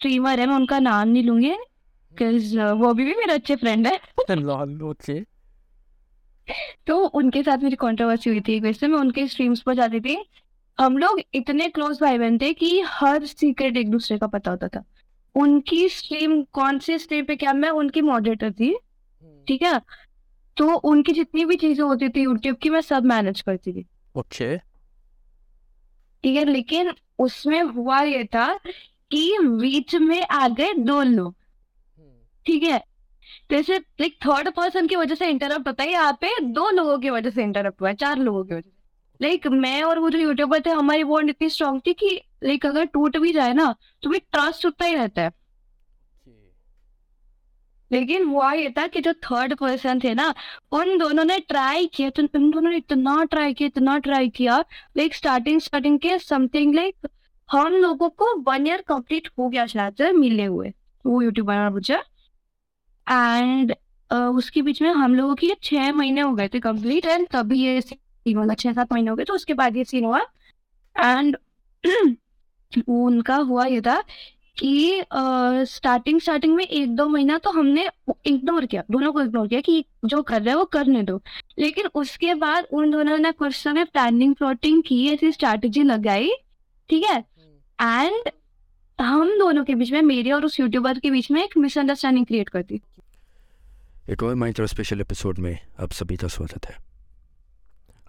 Streamer है मैं उनका नाम नहीं लूँगी वो भी, भी मेरा अच्छे फ्रेंड है। ओके तो उनके साथ मेरी कंट्रोवर्सी हुई थी वैसे मैं उनके स्ट्रीम्स पर जाती थी। हम लोग इतने क्लोज भाई बहन थे कि हर सीक्रेट एक दूसरे का पता होता था। उनकी स्ट्रीम कौन सी स्ट्रीम पे क्या मैं उनकी मॉडरेटर थी ठीक है? तो उनकी जितनी भी चीज़ें होती थी यूट्यूब की मैं सब मैनेज करती थी। ओके। ठीक है लेकिन उसमें हुआ ये था कि बीच में आ गए दो लोग ठीक है? जैसे लाइक थर्ड पर्सन की वजह से इंटरप्ट होता है, यहाँ पे दो लोगों की वजह से इंटरप्ट हुआ चार लोगों की वजह से। लाइक मैं और वो जो यूट्यूबर थे, हमारी बॉन्ड इतनी स्ट्रांग थी कि लाइक अगर टूट भी जाए ना तो भी ट्रस्ट उतना ही रहता है। लेकिन हुआ ये था कि जो थर्ड पर्सन थे ना, उन दोनों ने ट्राई किया तो उन दोनों ने इतना ट्राई किया, इतना ट्राई किया लाइक स्टार्टिंग स्टार्टिंग के समथिंग लाइक हम लोगों को वन ईयर कंप्लीट हो गया शायद मिले हुए वो यूट्यूबर मुझे। एंड उसके बीच में हम लोगों की छह महीने हो गए थे कंप्लीट एंड तभी ये सीन हुआ छह सात महीने हो गए तो उसके बाद ये सीन हुआ। एंड उनका हुआ ये था कि स्टार्टिंग uh, स्टार्टिंग में एक दो महीना तो हमने इग्नोर किया दोनों को इग्नोर किया कि जो कर रहे हैं वो करने दो। लेकिन उसके बाद उन दोनों ने कुछ समय प्लानिंग प्लॉटिंग की ऐसी स्ट्रैटेजी लगाई ठीक है? एंड हम दोनों के बीच में, मेरे और उस यूट्यूबर के बीच में एक मिसअंडरस्टैंडिंग क्रिएट कर दी। It was my special episode में आप सभी का स्वागत है।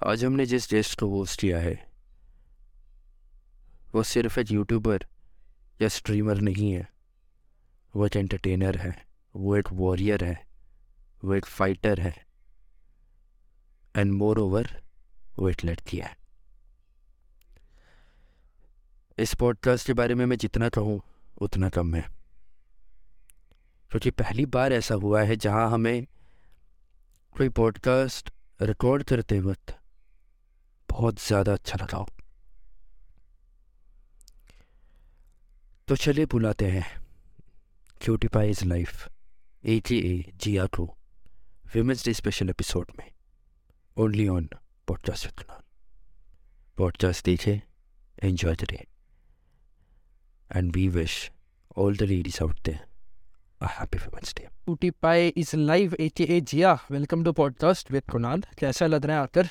आज हमने जिस गेस्ट को होस्ट किया है, वो सिर्फ़ एक यूट्यूबर या स्ट्रीमर नहीं है। वो एक एंटरटेनर है, वो एक वॉरियर है, वो एक फाइटर है एंड मोर ओवर वो एक लड़की है। इस पॉडकास्ट के बारे में मैं जितना कहूँ, उतना कम है। क्योंकि पहली बार ऐसा हुआ है जहाँ हमें कोई पॉडकास्ट रिकॉर्ड करते वक्त बहुत ज़्यादा अच्छा लगा तो चलिए बुलाते हैं। Cutie pie is life A T A Jia को वीमेंस डे स्पेशल एपिसोड में। ओनली ऑन पॉडकास्ट पॉडकास्ट देखिए enjoy the end we wish all the ladies out there a happy Women's Day. PewDiePie is live, aka Jia. Welcome to podcast with Kunal. कैसा लग रहा है आकर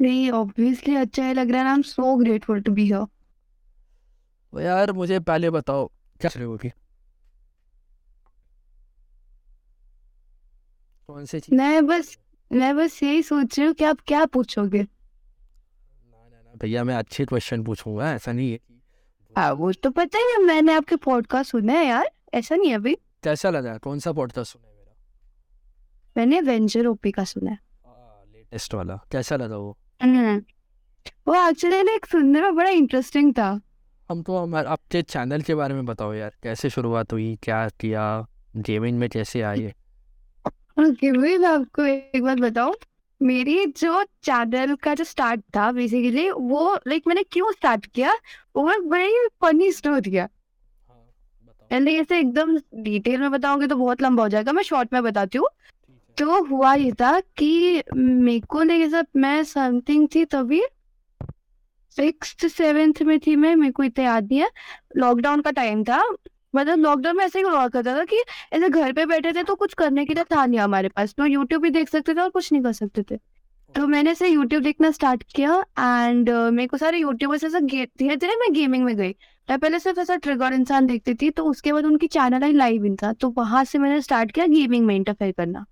नहीं obviously अच्छा ही लग रहा है I am so grateful to be here यार मुझे पहले बताओ क्या चल रही कौन सी चीज़ मैं बस मैं बस यही सोच रही हूँ कि आप क्या पूछोगे ना ना ना भैया मैं अच्छे क्वेश्चन पूछूँगा ऐसा नहीं है हाँ वो तो पता है मैंने आपके पॉडकास्ट सुना है यार ऐसा नहीं है अभी? कैसा लगा कौन सा पॉडकास्ट सुना है मेरा? मैंने वेंचर ओपी का सुना है। लेटेस्ट वाला कैसा लगा वो? हम्म। वो एक्चुअली ना एक सुनने में बड़ा इंटरेस्टिंग था। हम तो हमारे आपके चैनल के बारे में बताओ यार कैसे शुरुआत हुई क्या किया गेमिंग में कैसे आए? ओके मैं आपको एक बात बताऊँ मेरी जो चैनल का जो स्टार्ट था बेसिकली वो लाइक मैंने क्यों स्टार्ट किया? वो एक बड़ी फनी स्टोरी है पहले ऐसे एकदम डिटेल में बताऊँगी तो बहुत लंबा हो जाएगा मैं शॉर्ट में बताती हूँ। तो हुआ ये था कि मेरे को लेके सब मैं समथिंग थी तभी सिक्स सेवेंथ में थी मैं मेरे को इतना याद नहीं है। लॉकडाउन का टाइम था। मतलब लॉकडाउन में ऐसे ही हुआ करता था कि ऐसे घर पे बैठे थे तो कुछ करने के लिए था नहीं हमारे पास। तो यूट्यूब भी देख सकते थे और कुछ नहीं कर सकते थे। तो मैंने ऐसे यूट्यूब देखना स्टार्ट किया एंड uh, मेरे को सारे यूट्यूबर्स ऐसा धीरे धीरे मैं गेमिंग में गई। मैं पहले सिर्फ़ ऐसा ट्रिगर इंसान देखती थी तो उसके बाद उनकी चैनल आई लाइव इंसान तो वहाँ से मैंने स्टार्ट किया गेमिंग में इंटरफेयर करना।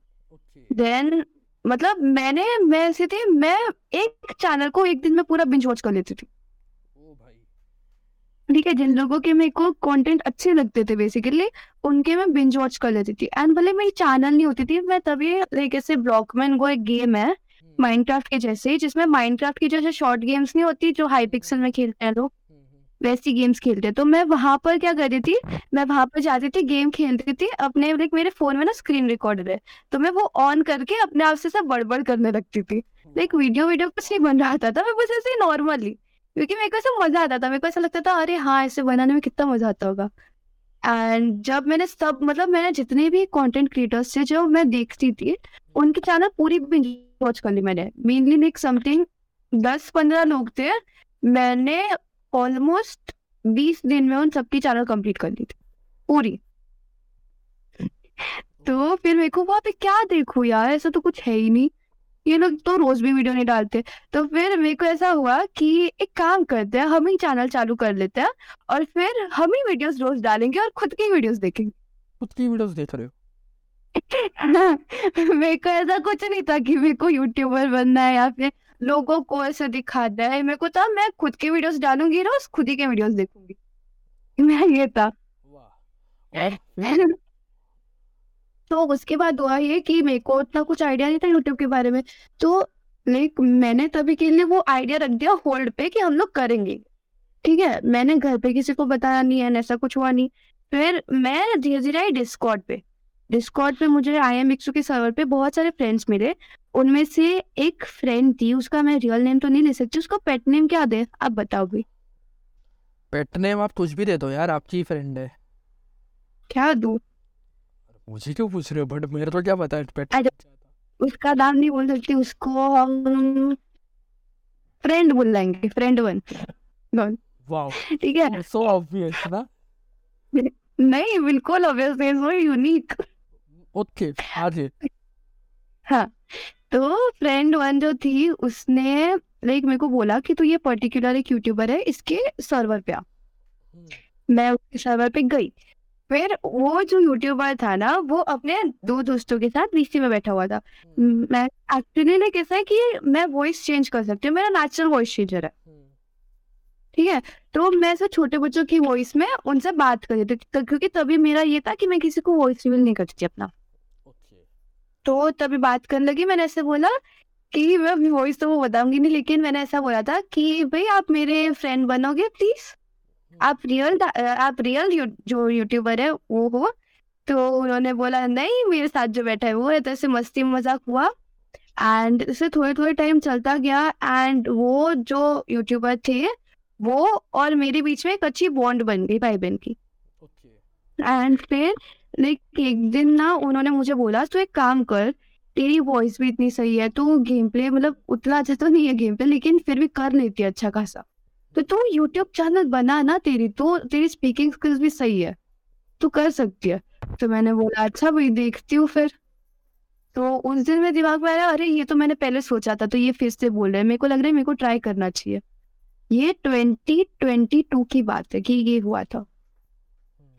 देन मतलब मैंने मैं ऐसी थी मैं एक चैनल को एक दिन में पूरा बिंज वॉच कर लेती थी। ठीक है जिन लोगों के मेरे को कंटेंट अच्छे लगते थे बेसिकली उनके मैं बिंज वॉच कर लेती थी। एंड भले मेरी चैनल नहीं होती थी मैं तभी लाइक ऐसे ब्लॉकमैन वो एक गेम है माइनक्राफ्ट के जैसे जिसमें माइनक्राफ्ट की जैसे शॉर्ट गेम्स नहीं होती जो हाई पिक्सल में खेलते हैं लोग वैसी गेम्स खेलते तो मैं वहाँ पर क्या कर रही थी मैं वहाँ पर जाती थी गेम खेलती थी अपने लाइक मेरे फ़ोन में ना स्क्रीन रिकॉर्डर है। तो मैं वो ऑन करके अपने आप से सब बड़बड़ करने लगती थी। लाइक वीडियो वीडियो कुछ नहीं बन रहा था, था मैं बस ऐसे नॉर्मली क्योंकि मेरे को ऐसा मज़ा आता था मेरे को ऐसा लगता था अरे हाँ ऐसे बनाने में कितना मज़ा आता होगा। एंड जब मैंने सब मतलब मैंने जितने भी कंटेंट क्रिएटर्स थे जो मैं देखती थी उनकी चैनल पूरी वॉच कर ली मैंने। मेनली लाइक समथिंग दस पंद्रह लोग थे मैंने ऑलमोस्ट बीस दिन में उन सबकी चैनल कंप्लीट कर ली थी पूरी। तो फिर मेरे को वहाँ पे क्या देखूँ यार? ऐसा तो कुछ है ही नहीं। ये लोग तो रोज भी वीडियो नहीं डालते। तो फिर मेरे को ऐसा हुआ कि एक काम करते हैं हम ही चैनल चालू कर लेते हैं और फिर हम ही वीडियोस रोज डालेंगे और खुद की वीडियोस देखेंगे। खुद की वीडियोस देख रहे हो? मेरे को ऐसा कुछ नहीं था कि मेरे को यूट्यूबर बनना है या फिर लोगों को ऐसे दिखाना है। मेरे को था मैं खुद की वीडियोस डालूँगी रोज खुद ही के वीडियोस देखूँगी। मैं ये था। तो उसके बाद हुआ ये कि मेरे को उतना कुछ आइडिया नहीं था यूट्यूब के बारे में। तो लाइक मैंने तभी के लिए वो आइडिया रख दिया होल्ड पे कि हम लोग करेंगे। ठीक है? मैंने घर पे किसी को बताया नहीं है ऐसा कुछ हुआ नहीं। फिर मैं धीरे धीरे आई डिस्कॉर्ड पे। डिस्कॉर्ड पे मुझे आई एम के सर्वर पे बहुत सारे फ्रेंड्स मिले। उनमें से एक फ्रेंड थी उसका मैं रियल नेम तो नहीं ले सकती उसका पेट नेम क्या दे? आप बताओ भी। पेट नेम आप कुछ भी दे दो यार आपकी फ्रेंड है। क्या दूँ? मुझे क्यों पूछ रहे हो? बट मेरे तो क्या पता है पेट उसका नाम नहीं बोल सकती उसको हम फ्रेंड बोल लेंगे फ्रेंड वन वाओ ठीक है? सो ऑब्वियस ना नहीं बिल्कुल ऑब्वियसली सो यूनिक ओके आगे। हाँ तो फ्रेंड वन जो थी उसने लाइक मेरे को बोला कि तू ये पर्टिकुलर एक यूट्यूबर है इसके सर्वर पे आ। मैं उसके सर्वर पे गई। फिर वो जो यूट्यूबर था ना वो अपने दो दोस्तों के साथ वीसी में बैठा हुआ था। मैं एक्चुअली ना कैसा है कि मैं वॉइस चेंज कर सकती हूँ मेरा नेचुरल वॉइस चेंजर है। ठीक है? तो मैं ऐसे छोटे बच्चों की वॉइस में उनसे बात कर रही थी क्योंकि तभी मेरा ये था कि मैं किसी को वॉइस रिवील नहीं करती अपना। तो तभी बात करने लगी मैंने ऐसे बोला कि मैं अभी वॉइस तो वो बताऊँगी नहीं लेकिन मैंने ऐसा बोला था कि भाई आप मेरे फ्रेंड बनोगे प्लीज़ आप रियल आप रियल यू, जो यूट्यूबर है वो हो। तो उन्होंने बोला नहीं मेरे साथ जो बैठा है वो है। तो ऐसे मस्ती मज़ाक हुआ। एंड इसे थोड़े थोड़े टाइम चलता गया। एंड वो जो यूट्यूबर थे वो और मेरे बीच में एक अच्छी बॉन्ड बन गई भाई बहन की। एंड फिर लाइक एक दिन ना उन्होंने मुझे बोला तो एक काम कर तेरी वॉइस भी इतनी सही है तो गेम प्ले मतलब उतना अच्छा तो नहीं है गेम प्ले लेकिन फिर भी कर लेती है अच्छा खासा। तो तू यूट्यूब चैनल बना ना तेरी तो तेरी स्पीकिंग स्किल्स भी सही है। तू कर सकती है। तो मैंने बोला अच्छा भाई, देखती हूँ फिर। तो उस दिन मेरे दिमाग में आया, अरे, ये तो मैंने पहले सोचा था। तो ये फिर से बोल रहे हैं, मेरे को लग रहा है, मेरे को ट्राई करना चाहिए। ये ट्वेंटी ट्वेंटी टू की बात है कि ये हुआ था।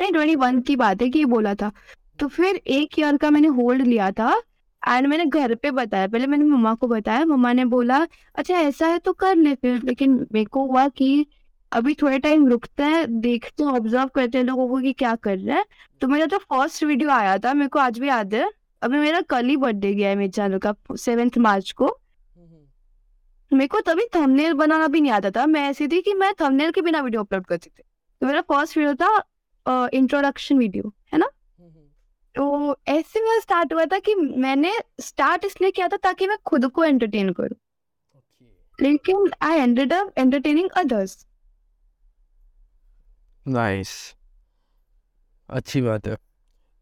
नहीं ट्वेंटी वन की बात है कि ये बोला था। तो फिर एक ईयर का मैंने होल्ड लिया था। एंड मैंने घर पे बताया पहले मैंने मम्मा को बताया मम्मा ने बोला अच्छा ऐसा है तो कर ले फिर। लेकिन मेरे को हुआ कि अभी थोड़े टाइम रुकते हैं देखते हैं ऑब्ज़र्व करते हैं लोगों को कि क्या कर रहे हैं। तो मेरा जो फ़र्स्ट वीडियो आया था मेरे को आज भी याद है। अभी मेरा कल ही बर्थडे गया है मेरे चैनल का सेवेंथ मार्च को। मेरे को तभी थंबनेल बनाना भी नहीं आता था। मैं ऐसी थी कि मैं थंबनेल के बिना वीडियो अपलोड करती थी। तो मेरा फ़र्स्ट वीडियो था इंट्रोडक्शन वीडियो तो ऐसे में स्टार्ट हुआ था कि मैंने स्टार्ट इसलिए किया था ताकि मैं खुद को एंटरटेन करूँ। लेकिन I ended up entertaining others nice अच्छी बात है।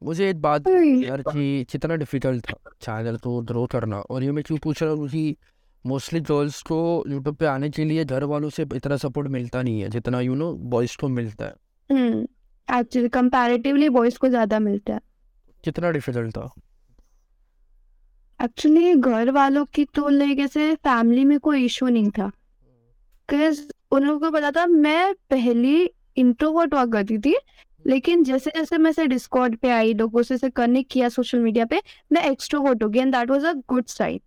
मुझे एक बात यार कि कितना डिफ़िकल्ट था चैनल को ग्रो करना और ये मैं क्यों पूछ रहा हूँ कि मोस्टली गर्ल्स को यूट्यूब पे आने के लिए घर वालों से इतना सपोर्ट मिलता नहीं है जितना यू नो बॉयज़ को मिलता है। एक्चुअली कंपैरेटिवली बॉयज़ को ज़्यादा मिलता है। कितना डिफ़िकल्ट था? एक्चुअली घर वालों की तो लाइक ऐसे फैमिली में कोई इशू नहीं था। बिकॉज़ उन लोगों को पता था मैं पहली इंट्रोवर्ट हुआ करती थी लेकिन जैसे जैसे मैं से डिस्कॉर्ड पे आई लोगों से कनेक्ट किया सोशल मीडिया पे मैं एक्सट्रोवर्ट हो गई and that was a good sign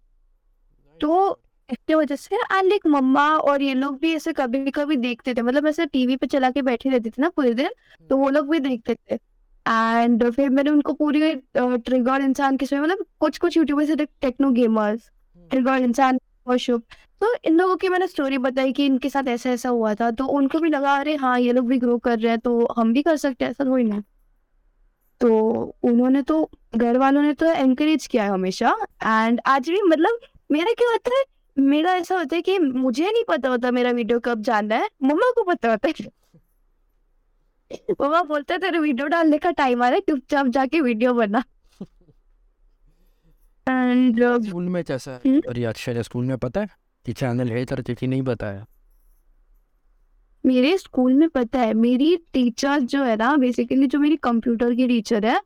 तो इसकी वजह से लाइक मम्मा और ये लोग भी ऐसे कभी कभी देखते थे मतलब ऐसे टीवी पे चला के बैठी रहती थी ना पूरे दिन तो वो लोग भी देखते थे। एंड फिर मैंने उनको पूरी ट्रिगर इंसान किस मतलब कुछ कुछ यूट्यूबर से techno gamers trigger Insaan worship तो इन लोगों की मैंने स्टोरी बताई कि इनके साथ ऐसा ऐसा हुआ था तो उनको भी लगा अरे हाँ ये लोग भी ग्रो कर रहे हैं तो हम भी कर सकते हैं। ऐसा कोई नहीं। तो उन्होंने तो घर वालों ने तो एनकरेज किया है हमेशा। एंड आज भी मतलब मेरा क्या होता है मेरा ऐसा होता है कि मुझे नहीं पता होता मेरा वीडियो कब जाना है मम्मा को पता होता है। मम्मा बोलते तेरे वीडियो डालने का टाइम आ रहा है चुपचाप जाके वीडियो बना. स्कूल में कैसा है। हम्म? रिएक्शन है स्कूल में पता है? कि चैनल है तर कि नहीं बताया। मेरे स्कूल में पता है मेरी टीचर जो है ना बेसिकली जो मेरी कंप्यूटर की टीचर है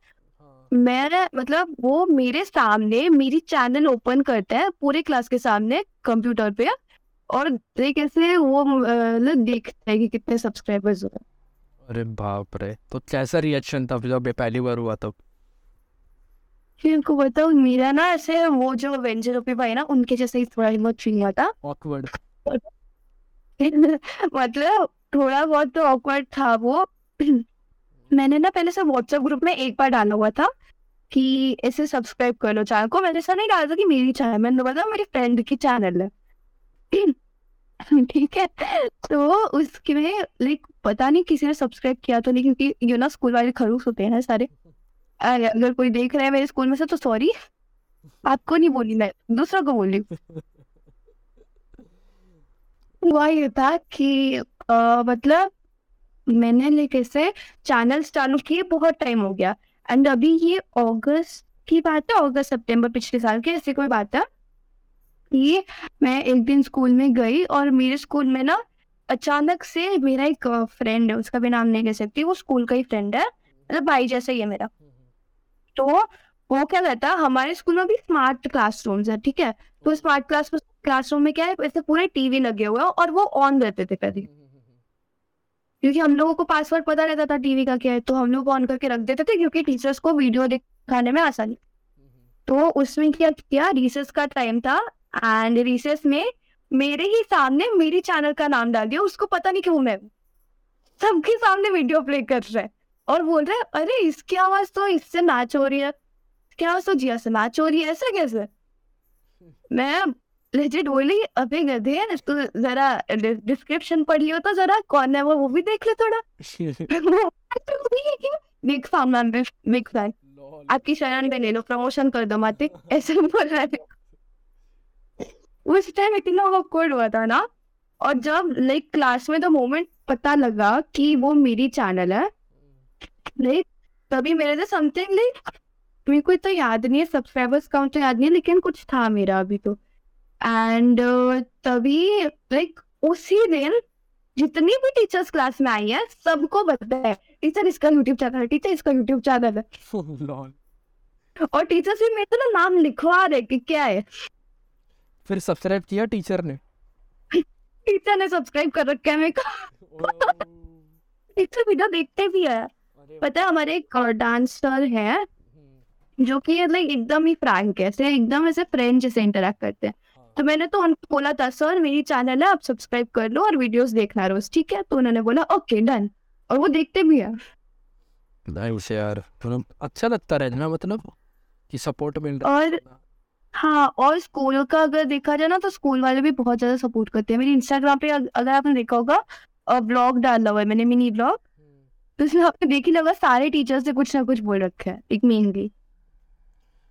मैं मतलब वो मेरे सामने मेरी चैनल ओपन करता है पूरे क्लास के सामने कंप्यूटर पे। और देख ऐसे वो मतलब देखता है कि कितने सब्सक्राइबर्स हुए अरे बाप रे तो कैसा रिएक्शन था जब ये पहली बार हुआ तब? फिर उनको बताओ मेरा ना ऐसे वो जो वेंजर ओपी भाई ना उनके जैसे ही थोड़ा बहुत फील हुआ था। ऑकवर्ड मतलब थोड़ा बहुत तो ऑकवर्ड था वो। मैंने ना पहले से व्हाट्सएप ग्रुप में एक बार डाला हुआ था कि इसे सब्सक्राइब कर लो। चैनल को मैंने ऐसा नहीं डाला था कि मेरी चैनल मैंने बोला मेरी फ्रेंड की चैनल है। ठीक है तो उसके में लाइक पता नहीं किसी ने सब्सक्राइब किया तो नहीं क्योंकि यू ना स्कूल वाले खरूस होते हैं सारे। अगर कोई देख रहा है मेरे स्कूल में से तो सॉरी आपको नहीं बोली मैं दूसरा को बोली हुआ ये था कि आ, मतलब मैंने लेके से चैनल चालू किए बहुत टाइम हो गया। एंड अभी ये अगस्त की बात है अगस्त सितंबर पिछले साल की ऐसी कोई बात है? कि मैं एक दिन स्कूल में गई और मेरे स्कूल में ना अचानक से मेरा एक फ्रेंड है, उसका भी नाम नहीं कह सकती, वो स्कूल का ही फ्रेंड है मतलब भाई जैसा ही है मेरा। तो वो क्या कहता है हमारे स्कूल में भी स्मार्ट क्लासरूम्स है, ठीक है? तो स्मार्ट क्लास क्लासरूम में क्या है, ऐसे पूरे टीवी लगे हुए हैं और वो ऑन रहते थे पहले। क्योंकि हम लोगों को पासवर्ड पता रहता था टीवी का क्या है तो हम लोग ऑन करके रख देते थे क्योंकि टीचर्स को वीडियो दिखाने में आसानी। तो उसमें क्या किया रिसेस का टाइम था एंड रिसेस में मेरे ही सामने मेरी चैनल का नाम डाल दिया। उसको पता नहीं क्यों मैं सबके सामने वीडियो प्ले कर रहा है और बोल रहे अरे इसकी आवाज़ तो इससे मैच हो रही है। इसकी आवाज़ तो जिया से मैच हो रही है। ऐसा कैसे? मैं लेजिट बोली अभी गधे तो जरा डिस्क्रिप्शन पढ़ लियो तो जरा। कौन है वो? वो भी देख ले थोड़ा। Big fan ma'am big fan आपकी शरण में ले लो प्रमोशन कर दो माते। ऐसे बोल रहा है। उस टाइम इतना ऑकवर्ड हुआ था ना और जब लाइक क्लास में द मोमेंट पता लगा कि वो मेरी चैनल है लाइक तभी मेरे से समथिंग लाइक मेरे को इतना याद नहीं है सब्सक्राइबर्स काउंट तो याद नहीं है लेकिन कुछ था मेरा अभी तो। एंड uh, तभी लाइक उसी दिन जितनी भी टीचर्स क्लास में आई है सबको बताया है टीचर इसका यूट्यूब चैनल है टीचर इसका यूट्यूब चैनल है। और टीचर्स भी मेरे तो ना नाम लिखवा रहे कि क्या है। फिर सब्सक्राइब किया टीचर ने? टीचर ने सब्सक्राइब कर रखा है मेरे को। टीचर वीडियो देखते भी है। पता है हमारे एक डांसर है हम्म। जो कि लाइक एकदम ही फ्रैंक है एकदम ऐसे फ्रेंड जैसे इंटरेक्ट करते हैं। हाँ। तो मैंने तो उनको बोला था सर मेरी चैनल है आप सब्सक्राइब कर लो और वीडियोस देखना रोज ठीक है? तो उन्होंने बोला ओके डन और वो देखते भी है। नाइस यार। तो अच्छा लगता है ना मतलब कि सपोर्ट मिल रहा है। और हाँ और स्कूल का अगर देखा जाए ना तो स्कूल वाले भी बहुत ज़्यादा सपोर्ट करते हैं। मेरे इंस्टाग्राम पे अगर आपने देखा होगा ब्लॉग डाला हुआ है मैंने मिनी ब्लॉग। तो इसमें आपने देख लगा सारे टीचर्स ने कुछ ना कुछ बोल रखा है एक मेनली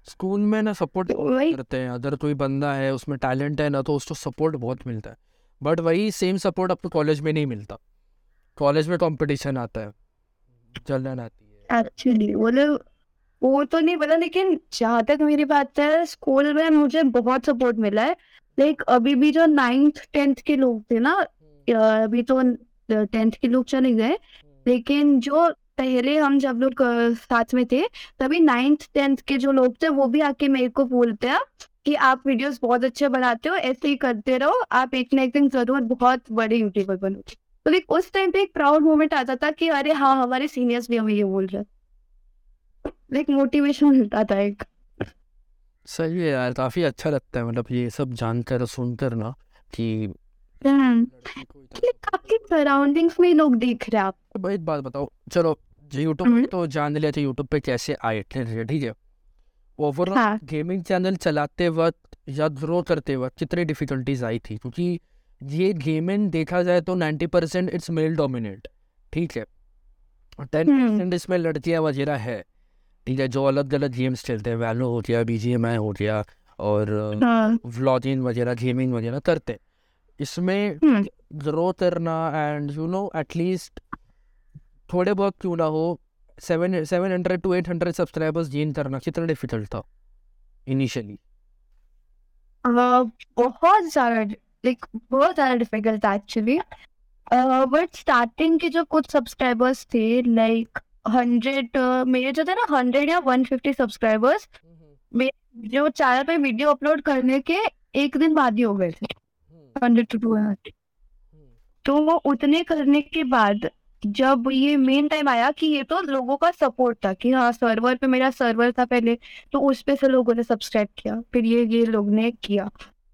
स्कूल में ना सपोर्ट तो करते हैं अगर कोई बंदा है उसमें टैलेंट है ना तो उसको सपोर्ट बहुत मिलता है। बट वही सेम सपोर्ट आपको कॉलेज में नहीं मिलता। कॉलेज में कंपटीशन आता है जलन आती है एक्चुअली मतलब वो तो नहीं पता लेकिन जहाँ तक मेरी बात है स्कूल में मुझे बहुत सपोर्ट मिला है। लाइक अभी भी जो नाइन्थ टेंथ के लोग थे ना हम्म। अभी तो टेंथ के लोग चले गए। लेकिन जो पहले हम जब लोग साथ में थे तभी नाइन्थ टेंथ के जो लोग थे वो भी आके मेरे को बोलते हैं कि आप वीडियोस बहुत अच्छे बनाते हो ऐसे ही करते रहो आप एक ना एक दिन ज़रूर बहुत बड़े यूट्यूबर बनो। तो लाइक उस टाइम पे एक प्राउड मोमेंट आता था कि अरे हाँ हमारे सीनियर्स भी हमें ये बोल रहे लाइक मोटिवेशन मिलता था एक। सही है यार काफ़ी अच्छा लगता है मतलब ये सब जानकर सुनकर ना कि आपके सराउंडिंग्स में लोग देख रहे हैं आप। एक बात बताओ चलो यूट्यूब पे तो जान लिया था यूट्यूब पे कैसे आए थे ठीक है? ओवरऑल हाँ. गेमिंग चैनल चलाते वक्त या ग्रो करते वक्त कितनी डिफिकल्टीज आई थी? क्योंकि ये गेमिंग देखा जाए तो ninety percent it's male dominate ठीक है? टेन परसेंट इसमें लड़कियाँ वगैरह है। ठीक है जो अलग अलग गेम्स खेलते हैं वैलो हो गया बी जी एम आई हो गया और व्लॉगिंग हाँ। वगैरह गेमिंग वगैरह करते हैं। इसमें ग्रो करना एंड यू नो एटलीस्ट थोड़े बहुत क्यों ना हो seven seven hundred to eight hundred subscribers gain करना कितना डिफ़िकल्ट था इनिशियली बहुत ज़्यादा लाइक बहुत ज़्यादा डिफ़िकल्ट था एक्चुअली बट स्टार्टिंग के जो कुछ सब्सक्राइबर्स थे लाइक हंड्रेड मेरे जो थे ना हंड्रेड या वन फिफ्टी सब्सक्राइबर्स जो चैनल पे वीडियो अपलोड करने के एक दिन बाद ही हो गए थे। हंड्रेड टू टू तो वो उतने करने के बाद जब ये मेन टाइम आया कि ये तो लोगों का सपोर्ट था कि हाँ सर्वर पे मेरा सर्वर था पहले तो उस पे से लोगों ने सब्सक्राइब किया फिर ये ये लोग ने किया।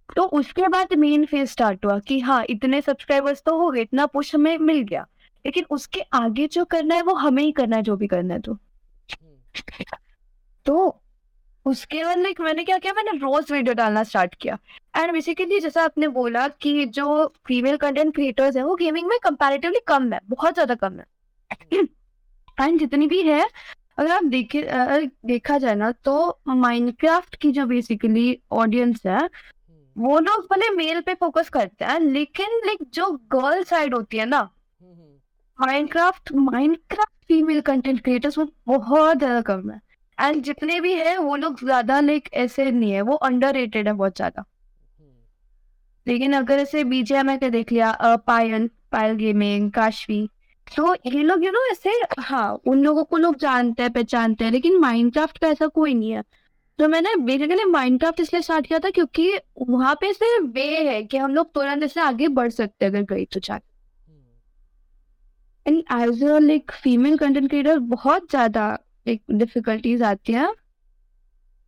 तो उसके बाद मेन फ़ेज़ स्टार्ट हुआ कि हाँ इतने सब्सक्राइबर्स तो हो गए इतना पुश हमें मिल गया। लेकिन उसके आगे जो करना है, वो हमें ही करना है, जो भी करना है तो। तो उसके बाद लाइक मैंने क्या किया? मैंने रोज वीडियो डालना स्टार्ट किया। एंड बेसिकली जैसा आपने बोला कि जो फीमेल कंटेंट क्रिएटर्स है, वो गेमिंग में कंपैरेटिवली कम है, बहुत ज़्यादा कम है। एंड जितनी भी है, अगर आप देखे देखा जाए ना तो माइनक्राफ्ट की जो बेसिकली ऑडियंस है, वो लोग भले मेल पे फोकस करते हैं, लेकिन लाइक जो गर्ल साइड होती है ना Minecraft Minecraft female content creators वो बहुत ज़्यादा कम है। एंड जितने भी है वो लोग ज़्यादा लाइक ऐसे नहीं है। वो अंडर रेटेड है बहुत ज़्यादा। लेकिन अगर ऐसे बीजेएमआई पे देख लिया पायल पायल गेमिंग काशवी तो ये लोग यू नो ऐसे हाँ उन लोगों को लोग जानते हैं पहचानते हैं लेकिन माइनक्राफ्ट का ऐसा कोई नहीं है। तो मैंने बेसिकली माइनक्राफ्ट इसलिए स्टार्ट किया था क्योंकि वहाँ पे से वे है कि हम लोग तुरंत ऐसे आगे बढ़ सकते हैं अगर गई तो चाहे and as like female content creator बहुत ज़्यादा एक डिफिकल्टीज आती है।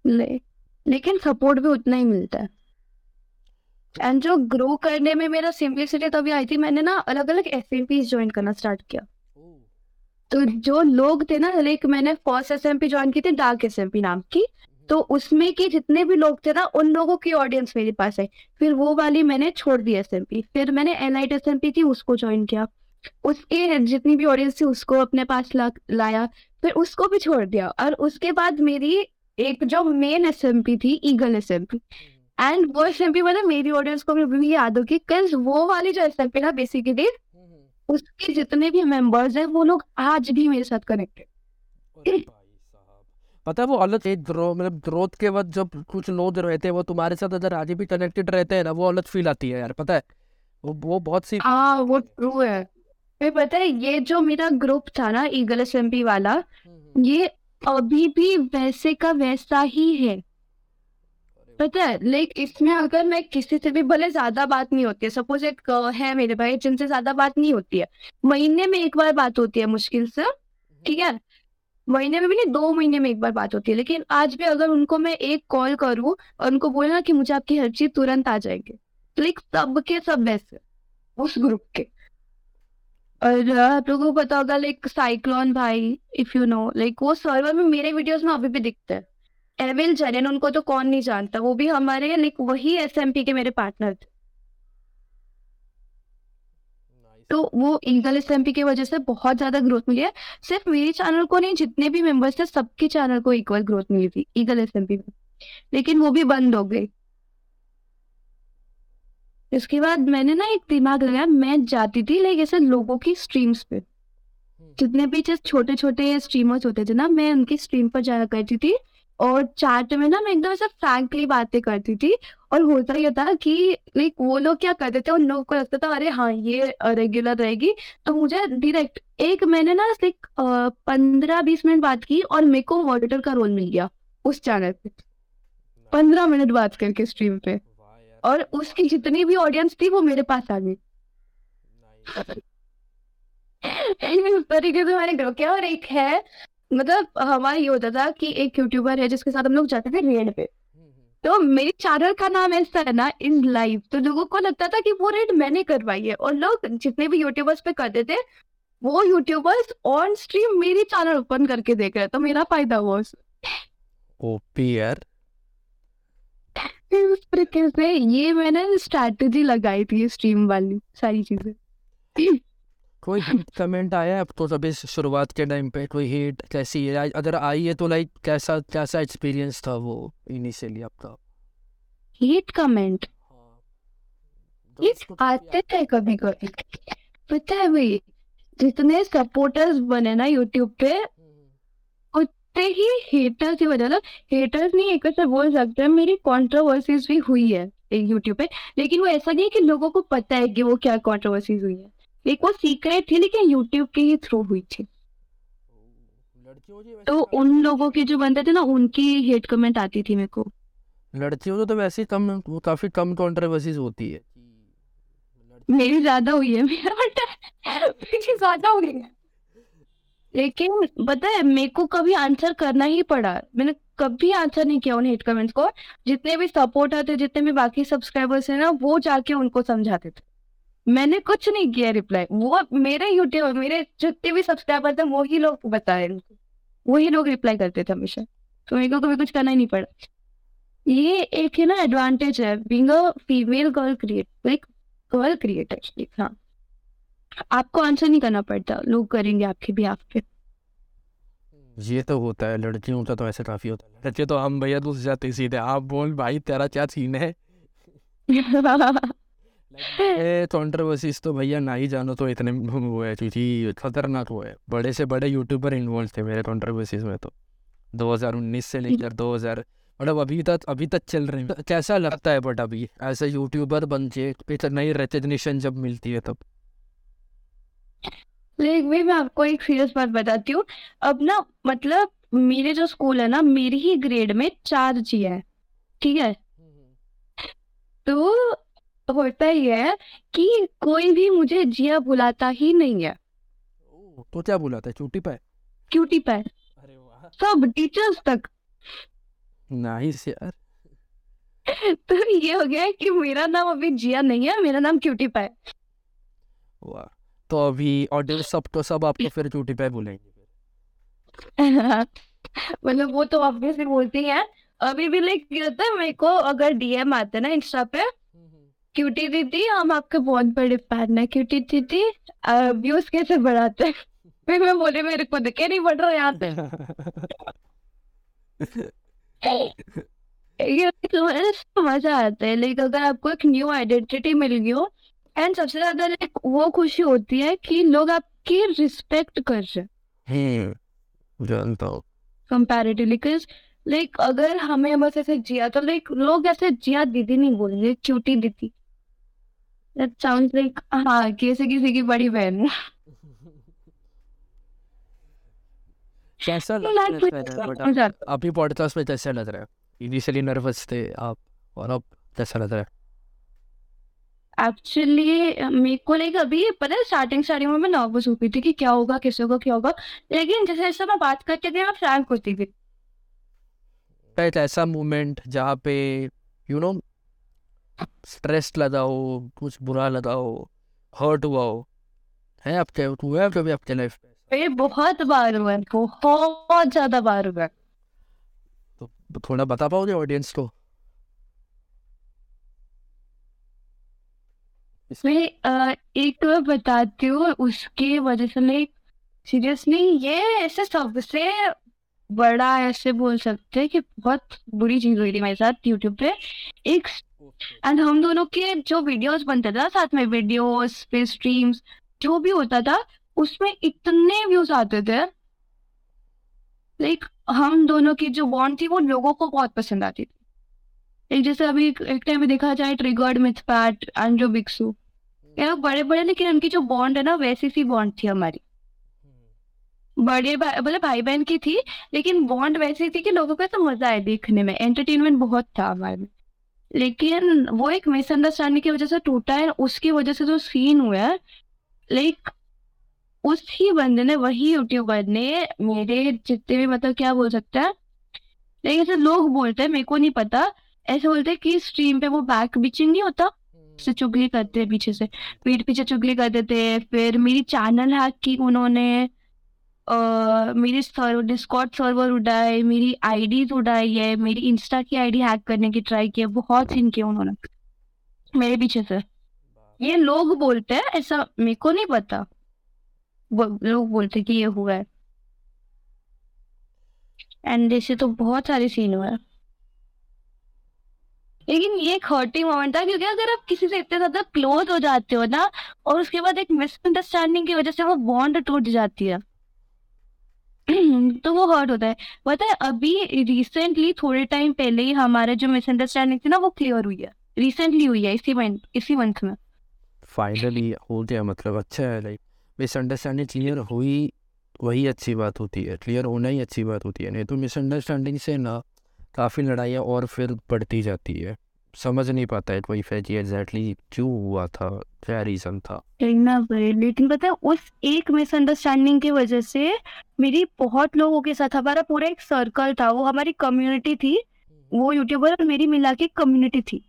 ले, लेकिन सपोर्ट भी उतना ही मिलता है। एंड जो ग्रो करने में मेरा सिंपलिसिटी तभी आई थी मैंने ना अलग अलग एस एम पी ज्वाइन करना स्टार्ट किया। तो जो लोग थे ना लाइक मैंने first S M P join की थी डार्क एस एम पी नाम की। तो उसमें के जितने भी लोग थे ना उन लोगों की ऑडियंस मेरे पास है। फिर वो वाली मैंने छोड़ दी एस एम पी फिर मैंने N I S M P थी उसको ज्वाइन किया। उसके जितनी भी ऑडियंस थी उसको अपने पास ला, लाया फिर उसको भी छोड़ दिया। और उसके बाद मेरी एक जो मेन एस थी ईगल एस एंड वो एस मतलब मेरी ऑडियंस को भी याद होगी कल वो वाली जो एस था बेसिकली उसके जितने भी मेंबर्स हैं वो लोग आज भी मेरे साथ कनेक्टेड पता है वो अलग एक ग्रो मतलब ग्रोथ के वक्त जब कुछ लोग रहते हैं वो तुम्हारे साथ अगर आज भी कनेक्टेड रहते हैं ना वो अलग फील आती है यार पता है? वो वो बहुत सी हाँ वो ट्रू है। फिर पता है ये जो मेरा ग्रुप था ना ईगल एस वाला ये अभी भी वैसे का वैसा ही है। पता है लाइक इसमें अगर मैं किसी से भी भले ज़्यादा बात नहीं होती है सपोज़ एक है मेरे भाई जिनसे ज़्यादा बात नहीं होती है महीने में एक बार बात होती है मुश्किल से ठीक है? महीने में भी नहीं दो महीने में एक बार बात होती है लेकिन आज भी अगर उनको मैं एक कॉल करूँ और उनको बोलना कि मुझे आपकी हर चीज़ तुरंत आ जाएगी। तो लाइक सब के सब वैसे उस ग्रुप के। और आप लोगों को पता होगा लाइक साइक्लोन भाई इफ़ यू नो लाइक वो सर्वर में मेरे वीडियोस में अभी भी दिखते हैं। एविल जैन उनको तो कौन नहीं जानता वो भी हमारे लाइक वही एसएमपी के मेरे पार्टनर थे। तो वो ईगल एस की वजह से बहुत ज़्यादा ग्रोथ मिली है। सिर्फ़ मेरे चैनल को नहीं जितने भी मेंबर्स थे सबके चैनल को इक्वल ग्रोथ मिली थी ईगल एस में। लेकिन वो भी बंद हो गई। इसके बाद मैंने ना एक दिमाग लगाया मैं जाती थी लाइक ऐसे लोगों की स्ट्रीम्स पे। जितने भी जैसे छोटे छोटे स्ट्रीमर्स होते थे ना मैं उनकी स्ट्रीम पर जाया करती थी और चैट में ना मैं एकदम ऐसे फ्रैंकली बातें करती थी और होता ही था कि लाइक वो लोग क्या करते थे उन लोगों को लगता था अरे हाँ ये रेगुलर रहेगी। तो मुझे डायरेक्ट एक मैंने ना लाइक पंद्रह बीस मिनट बात की और मेरे को मॉडिटर का रोल मिल गया उस चैनल पे। पंद्रह मिनट बात करके स्ट्रीम पे। और उसकी जितनी भी ऑडियंस थी वो मेरे पास आ गई। तरीके से मैंने ग्रो किया और एक है मतलब हमारा ये होता था कि एक यूट्यूबर है जिसके साथ हम लोग जाते थे रेड पे। तो मेरे चैनल का नाम ऐसा है ना इन लाइव तो लोगों को लगता था कि वो रेड मैंने करवाई है और लोग जितने भी यूट्यूबर्स पे करते थे, वो यूट्यूबर्स ऑन स्ट्रीम मेरी चैनल ओपन करके देख रहे तो मेरा फ़ायदा हुआ ओपी यार उस तरीके से ये मैंने स्ट्रैटेजी लगाई थी स्ट्रीम वाली सारी चीज़ें। कोई कमेंट आया अब तो तभी शुरुआत के टाइम पे कोई हिट कैसी है? अगर आई है तो लाइक कैसा कैसा एक्सपीरियंस था वो इनिशियली आपका? हिट कमेंट ये आते थे कभी कभी पता है भाई जितने सपोर्टर्स बने ना यूट्यूब पे उतने ही हेटर्स ही बने हेटर्स नहीं एक वैसे बोल सकते हैं मेरी कंट्रोवर्सीज भी हुई है यूट्यूब पे लेकिन वो ऐसा नहीं है कि लोगों को पता है कि वो क्या कंट्रोवर्सीज हुई है। एक वो सीक्रेट थी लेकिन यूट्यूब के ही थ्रू हुई थी। तो उन लोगों के जो बनते थे ना उनकी हेट कमेंट आती थी मेरे को। लड़कियों को तो वैसे ही कम वो काफ़ी कम कंट्रोवर्सीज होती है। मेरी ज़्यादा हुई है मेरा ज़्यादा हुई है। लेकिन पता है, मेरे को कभी आंसर करना ही पड़ा। मैंने कभी आंसर नहीं किया उन हेट कमेंट्स को। जितने भी सपोर्टर थे, जितने भी बाकी सब्सक्राइबर्स हैं ना, वो जाके उनको समझाते थे। मैंने कुछ नहीं किया रिप्लाई वो मेरे यूट्यूब मेरे जितने भी सब्सक्राइबर थे वही लोग बताए उनको। वही लोग रिप्लाई करते थे हमेशा। तो मेरे को कभी कुछ करना ही नहीं पड़ा। ये एक है ना एडवांटेज है। Being a female girl create like girl creator हाँ। आपको आंसर नहीं करना पड़ता। लोग करेंगे आपके भी आपके ये तो होता है लड़कियों का तो ऐसे काफ़ी होता है। लड़के तो हम भैया दूसरे जाते सीधे आप बोल भाई तेरा क्या सीन है? कंट्रोवर्सीज तो भैया ना ही जानो तो इतने वो है क्योंकि खतरनाक वो है। बड़े से बड़े यूट्यूबर इन्वॉल्व थे मेरे कंट्रोवर्सीज में तो। 2019 से लेकर 2000 मतलब अभी तक अभी तक चल रहे हैं। कैसा लगता है बट अभी ऐसे यूट्यूबर बन के नई रिकग्निशन जब मिलती है तब। लेकिन भाई मैं आपको एक सीरियस बात बताती हूँ। अब ना मतलब मेरे जो स्कूल है ना मेरी ही ग्रेड में चार जी है ठीक है? तो होता ही है कि कोई भी मुझे जिया बुलाता ही नहीं है। तो क्या बोला था चूटी पे? क्यूटी पैर अरे वाह। सब टीचर्स तक। नाइस यार। तो ये हो गया है कि मेरा नाम अभी जिया नहीं है मेरा नाम क्यूटी पैर वाह। तो अभी ऑडियंस सब तो सब आपको फिर चूटी पे बोलेंगे मतलब वो तो ऑब्वियसली बोलती हैं। अभी भी लाइक होता है मेरे को अगर डीएम आते ना इंस्टा पे क्यूटी दीदी हम आपके बहुत बड़े फ़ैन है। क्यूटी दीदी व्यूज़ कैसे बढ़ाते हैं? फिर मैं बोले मेरे को देखे नहीं बढ़ रहा यहाँ पे। ये तो मज़ा आता है। लाइक अगर आपको एक न्यू आइडेंटिटी मिल गई हो एंड सबसे ज़्यादा लाइक वो खुशी होती है कि लोग आपकी रिस्पेक्ट कर रहे हैं। हम्म जानता हूँ। कंपैरेटिवली बिकॉज़ लाइक अगर हमें बस ऐसे जिया तो लाइक लोग ऐसे जिया दीदी नहीं बोलेंगे क्यूटी दीदी। दैट साउंड्स लाइक हाँ किसी किसी की बड़ी बहन कैसा तो लगता है अभी पॉडकास्ट में? कैसा लग रहा है। इनिशियली नर्वस थे आप और अब कैसा लग रहा है। एक्चुअली मेरे को लाइक अभी पता है स्टार्टिंग स्टार्टिंग में मैं नर्वस हो गई थी कि क्या होगा किसी होगा क्या होगा। लेकिन जैसे जैसे मैं बात करती गई मैं फ्रैंक होती गई। एक ऐसा मोमेंट जहाँ पे यू नो स्ट्रेस लगा हो कुछ बुरा लगा हो हर्ट हुआ हो है आपके हुआ है कभी आपके लाइफ में ये बहुत बार हुआ है बहुत ज़्यादा बार हुआ है। तो थोड़ा बता पाओगे ऑडियंस को? मैं एक तो मैं बताती हूँ उसकी वजह से लाइक सीरियसली ये ऐसे सबसे बड़ा ऐसे बोल सकते हैं कि बहुत बुरी चीज़ हुई थी मेरे साथ यूट्यूब पे। एक एंड हम दोनों के जो वीडियोस बनते थे साथ में वीडियोस पे स्ट्रीम्स जो भी होता था उसमें इतने व्यूज़ आते थे। लाइक हम दोनों की जो बॉन्ड थी वो लोगों को बहुत पसंद आती थी। एक जैसे अभी एक एक टाइम में देखा जाए ट्रिगर्ड मिथ पैट एंड जो बिक्सू ये बड़े बड़े लेकिन उनकी जो बॉन्ड है ना, वैसी सी बॉन्ड थी हमारी। बड़े मतलब भाई बहन की थी, लेकिन बॉन्ड वैसी थी कि लोगों को ऐसा मज़ा आया देखने में। एंटरटेनमेंट बहुत था हमारे में। लेकिन वो एक मिसअंडरस्टैंडिंग की वजह से टूटा है, उसकी वजह से जो सीन हुआ है लाइक उसी बंदे ने, वही यूट्यूबर ने मेरे जितने भी मतलब क्या बोल सकता है लेकिन ऐसे लोग बोलते हैं, मेरे को नहीं पता, ऐसे बोलते हैं कि स्ट्रीम पे वो बैक बिचिंग नहीं होता? से चुगली करते हैं पीछे से। पीठ पीछे चुगली कर देते हैं। फिर मेरी चैनल हैक की उन्होंने मेरी सर्वर डिस्कॉर्ड सर्वर उड़ाए, मेरी आईडीज उड़ाई है, मेरी इंस्टा की आईडी हैक करने की ट्राई की है, बहुत सीन किया उन्होंने मेरे पीछे से। ये लोग बोलते हैं, ऐसा मेरे को नहीं पता। लोग बोलते कि ये हुआ है। एंड ऐसे तो बहुत सारे सीन हुए हैं। लेकिन ये एक हर्टिंग मोमेंट था क्योंकि अगर आप किसी से इतने ज़्यादा क्लोज हो जाते हो ना, और उसके बाद एक मिसअंडरस्टैंडिंग की वजह से वो बॉन्ड टूट जाती है। तो वो हर्ट होता है। पता है, अभी रिसेंटली थोड़े टाइम पहले ही हमारे जो मिसअंडरस्टैंडिंग थी ना, वो क्लियर हुई है। रिसेंटली हुई है, इसी मंथ इसी मंथ में। फाइनली हो गया मतलब अच्छा है लाइक मिसअंडरस्टैंडिंग क्लियर हुई, वही अच्छी बात होती है क्लियर होना ही अच्छी बात होती है। नहीं तो मिसअंडरस्टैंडिंग से ना काफ़ी लड़ाइयाँ और फिर बढ़ती जाती है। समझ नहीं पाता है कोई कि एग्जैक्टली क्यों हुआ था क्या रीज़न था। ना लेकिन पता है उस एक मिसअंडरस्टैंडिंग की वजह से मेरी बहुत लोगों के साथ हमारा पूरा एक सर्कल था वो हमारी कम्युनिटी थी वो यूट्यूबर और मेरी मिला के कम्युनिटी थी।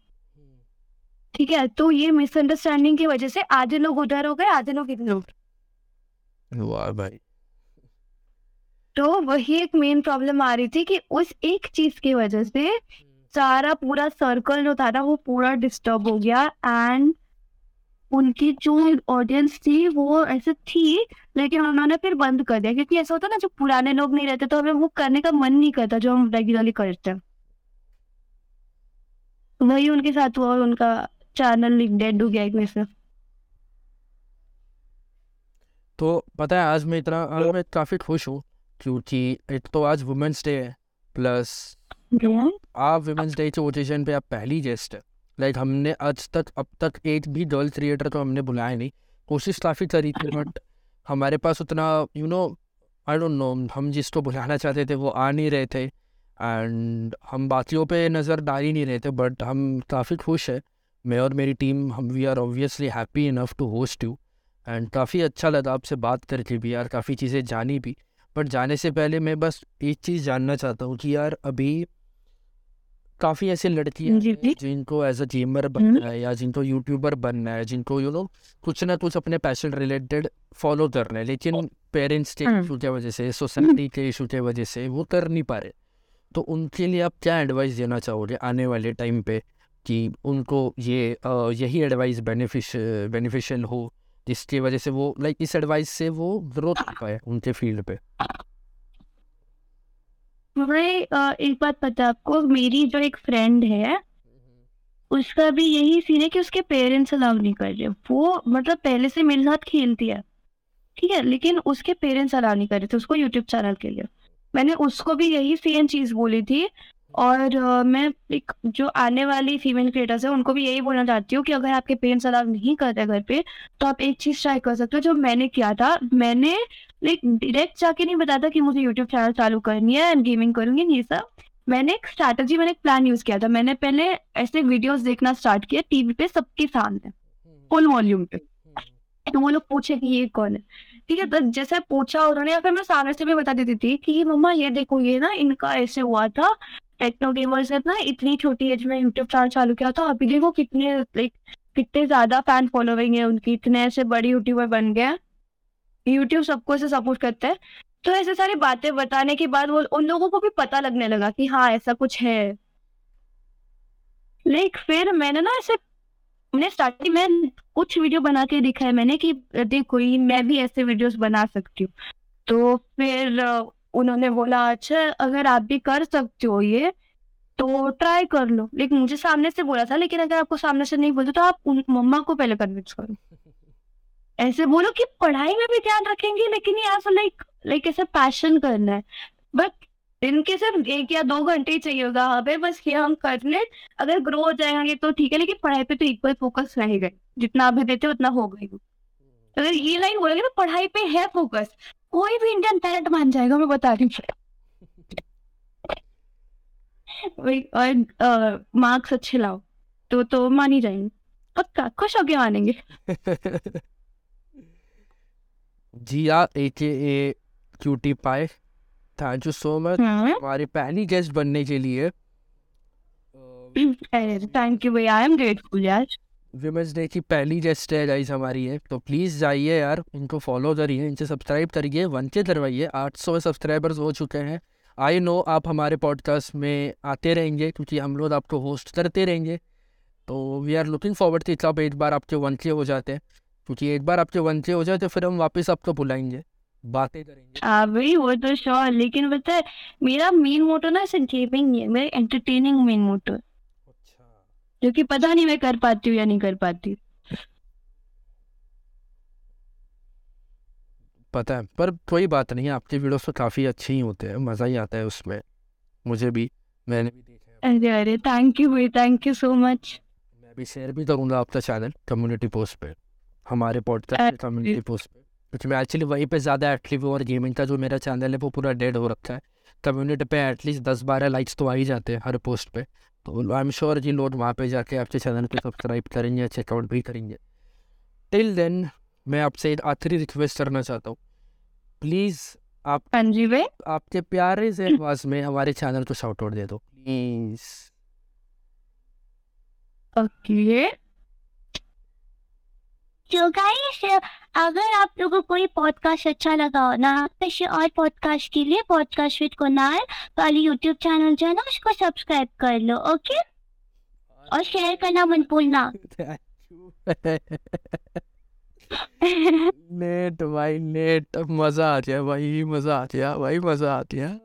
ठीक है तो ये मिसअंडरस्टैंडिंग की वजह से आधे लोग उधर हो गए आधे लोग इधर हो गए। वाह भाई। तो वही एक मेन प्रॉब्लम आ रही थी कि उस एक चीज़ की वजह से सारा पूरा सर्कल जो था ना, वो पूरा डिस्टर्ब हो गया एंड उनकी जो ऑडियंस थी वो ऐसे थी, लेकिन उन्होंने फिर बंद कर दिया। क्योंकि ऐसा होता ना, जो पुराने लोग नहीं रहते तो हमें वो करने का मन नहीं करता जो हम रेगुलरली करते वही उनके साथ हुआ और उनका चैनल डेड हो गया एक में से। तो पता है, आज मैं इतना, आज मैं काफ़ी खुश हूँ। क्योंकि एक तो आज वुमेंस डे है प्लस आप वुमेंस डे के ओकेजन पे आप पहली गेस्ट है। लाइक हमने आज तक अब तक एक भी गर्ल क्रिएटर तो हमने बुलाया नहीं। कोशिश काफ़ी करी थी बट हमारे पास उतना you know I don't know हम जिसको बुलाना चाहते थे वो आ नहीं रहे थे। एंड हम बाकियों पे नज़र डाल ही नहीं रहे थे बट हम काफ़ी खुश है। मैं और मेरी टीम हम we are obviously happy enough to host you and काफ़ी अच्छा लगा आपसे बात करके भी यार काफ़ी चीज़ें जानी भी। बट जाने से पहले मैं बस एक चीज़ जानना चाहता हूँ कि यार अभी काफ़ी ऐसे लड़कियाँ जी, हैं जिनको एज अ गेमर बनना है या जिनको यूट्यूबर बनना है जिनको यू नो कुछ ना कुछ अपने पैशन रिलेटेड फॉलो करना है लेकिन पेरेंट्स के। इशू की वजह से सोसाइटी के इशू की वजह से वो कर नहीं पा रहे। तो उनके लिए आप क्या एडवाइस देना चाहोगे आने वाले टाइम पे कि उनको ये यही एडवाइस बेनिफिश बेनिफिशियल हो? जिसकी वजह से वो लाइक इस एडवाइस से वो ग्रोथ कर पाए उनके फ़ील्ड पे। भाई एक बात पता आपको, मेरी जो एक फ्रेंड है, उसका भी यही सीन है कि उसके पेरेंट्स अलाउ नहीं कर रहे। वो मतलब पहले से मेरे साथ खेलती है, ठीक है? लेकिन उसके पेरेंट्स अलाउ नहीं कर रहे थे, उसको यूट्यूब चैनल के लिए। मैंने उसको भी यही सेम चीज़ बोली थी और अ, मैं एक जो आने वाली फीमेल क्रिएटर्स है उनको भी यही बोलना चाहती हूँ कि अगर आपके पेरेंट्स अलाउ नहीं करते घर पे तो आप एक चीज़ ट्राई कर सकते हो जो मैंने किया था। मैंने लाइक डायरेक्ट जाके नहीं बताया था कि मुझे यूट्यूब चैनल चालू करनी है एंड गेमिंग करूँगी ये सब। मैंने एक स्ट्रैटेजी मैंने एक प्लान यूज़ किया था। मैंने पहले ऐसे वीडियोस देखना स्टार्ट किया टीवी पे सबके सामने फुल वॉल्यूम पे। तो वो लोग पूछे कि ये कौन है? ठीक है तो जैसे पूछा उन्होंने, या फिर मैं सामने से भी बता देती थी कि मम्मा, ये देखो, ये ना इनका ऐसे हुआ था टेक्नो गेमर्स ने ना इतनी छोटी एज में यूट्यूब चैनल चालू किया था, अभी देखो कितने लाइक कितने ज़्यादा फ़ैन फॉलोइंग है उनकी, इतने ऐसे बड़ी यूट्यूबर बन गए यूट्यूब सबको ऐसे सपोर्ट करता है। तो ऐसे सारी बातें बताने के बाद वो, उन लोगों को भी पता लगने लगा कि हाँ ऐसा कुछ है। लाइक फिर मैंने ना ऐसे मैंने स्टार्टिंग में कुछ वीडियो बना के दिखा है मैंने कि देखो ये मैं भी ऐसे वीडियोस बना सकती हूँ। तो फिर उन्होंने बोला अच्छा अगर आप भी कर सकते हो ये तो ट्राई कर लो। लेकिन मुझे सामने से बोला था लेकिन अगर आपको सामने से नहीं बोलते तो आप उन मम्मा को पहले कन्विंस करो। ऐसे बोलो कि पढ़ाई में भी ध्यान रखेंगे लेकिन ये ऐसा लाइक लाइक ऐसे पैशन करना है। बट दिन के सिर्फ़ एक या दो घंटे ही चाहिए होगा। हमें बस ये हम कर ले। अगर ग्रो हो जाएँगे तो ठीक है, लेकिन पढ़ाई पे तो इक्वल फोकस रहेगा जितना अभी देते हो, उतना हो। गई अगर ये लाइन बोलेंगे ना, पढ़ाई पे है फोकस कोई भी इंडियन टैलेंट मान जाएगा, मैं बता रही हूँ। और मार्क्स अच्छे लाओ तो तो मान ही जाएँगे। पक्का? खुश होके मानेंगे। Jia A K A cutie pie thank you so much हमारी पहली गेस्ट बनने के लिए। थैंक यू भैया आई एम ग्रेटफुल यार। विमेंस डे की पहली गेस्ट है गाइस हमारी है तो प्लीज़ जाइए यार इनको फॉलो करिए इनसे सब्सक्राइब करिए वन के करवाइए आठ सौ सब्सक्राइबर्स हो चुके हैं। आई नो आप हमारे पॉडकास्ट में आते रहेंगे क्योंकि हम लोग आपको होस्ट करते रहेंगे। तो वी आर लुकिंग फॉरवर्ड कि कब एक बार आपके वन के हो जाते हैं। क्योंकि एक बार आपके वन के हो जाए तो फिर हम वापस आपको बुलाएँगे। बातें करेंगे। हाँ भाई वो तो श्योर लेकिन पता है मेरा मेन मोटो ना ऐसे गेमिंग नहीं है मेरा एंटरटेनिंग मेन मोटो अच्छा। जो कि पता नहीं मैं कर पाती हूँ या नहीं कर पाती हूँ। पता है पर कोई बात नहीं आपके वीडियोस तो काफ़ी अच्छे ही होते हैं मज़ा ही आता है उसमें। मुझे भी मैंने भी देखा हैं। अरे अरे थैंक यू भाई थैंक यू सो मच मैं भी शेयर भी करूँगा आपका चैनल कम्युनिटी पोस्ट पे हमारे पॉडकास्ट कम्युनिटी पोस्ट पे। क्योंकि मैं एक्चुअली वहीं पे ज़्यादा एक्टिव हूँ और गेमिंग का जो मेरा चैनल है वो पूरा डेड हो रखा है। कम्युनिटी पे एटलीस्ट दस बारह लाइक्स तो आ ही जाते हैं हर पोस्ट पे। तो आई एम श्योर जी लोग वहाँ पे जाके आपके चैनल को सब्सक्राइब करेंगे चेकआउट भी करेंगे। टिल देन मैं आपसे एक आखिरी रिक्वेस्ट करना चाहता हूँ। प्लीज़ आप हाँ भाई। आपके प्यारे से आवाज़ में हमारे चैनल को शाउट आउट दे दो प्लीज़ ओके तो गाइस अगर आप लोगों को ये पॉडकास्ट अच्छा लगा हो ना स्पेशल और पॉडकास्ट के लिए पॉडकास्ट विद कुनाल वाली यूट्यूब चैनल जो है ना, उसको सब्सक्राइब कर लो ओके और शेयर करना मत भूलना। नेट भाई नेट मज़ा आ गया भाई, मज़ा आ गया, भाई मज़ा आ गया।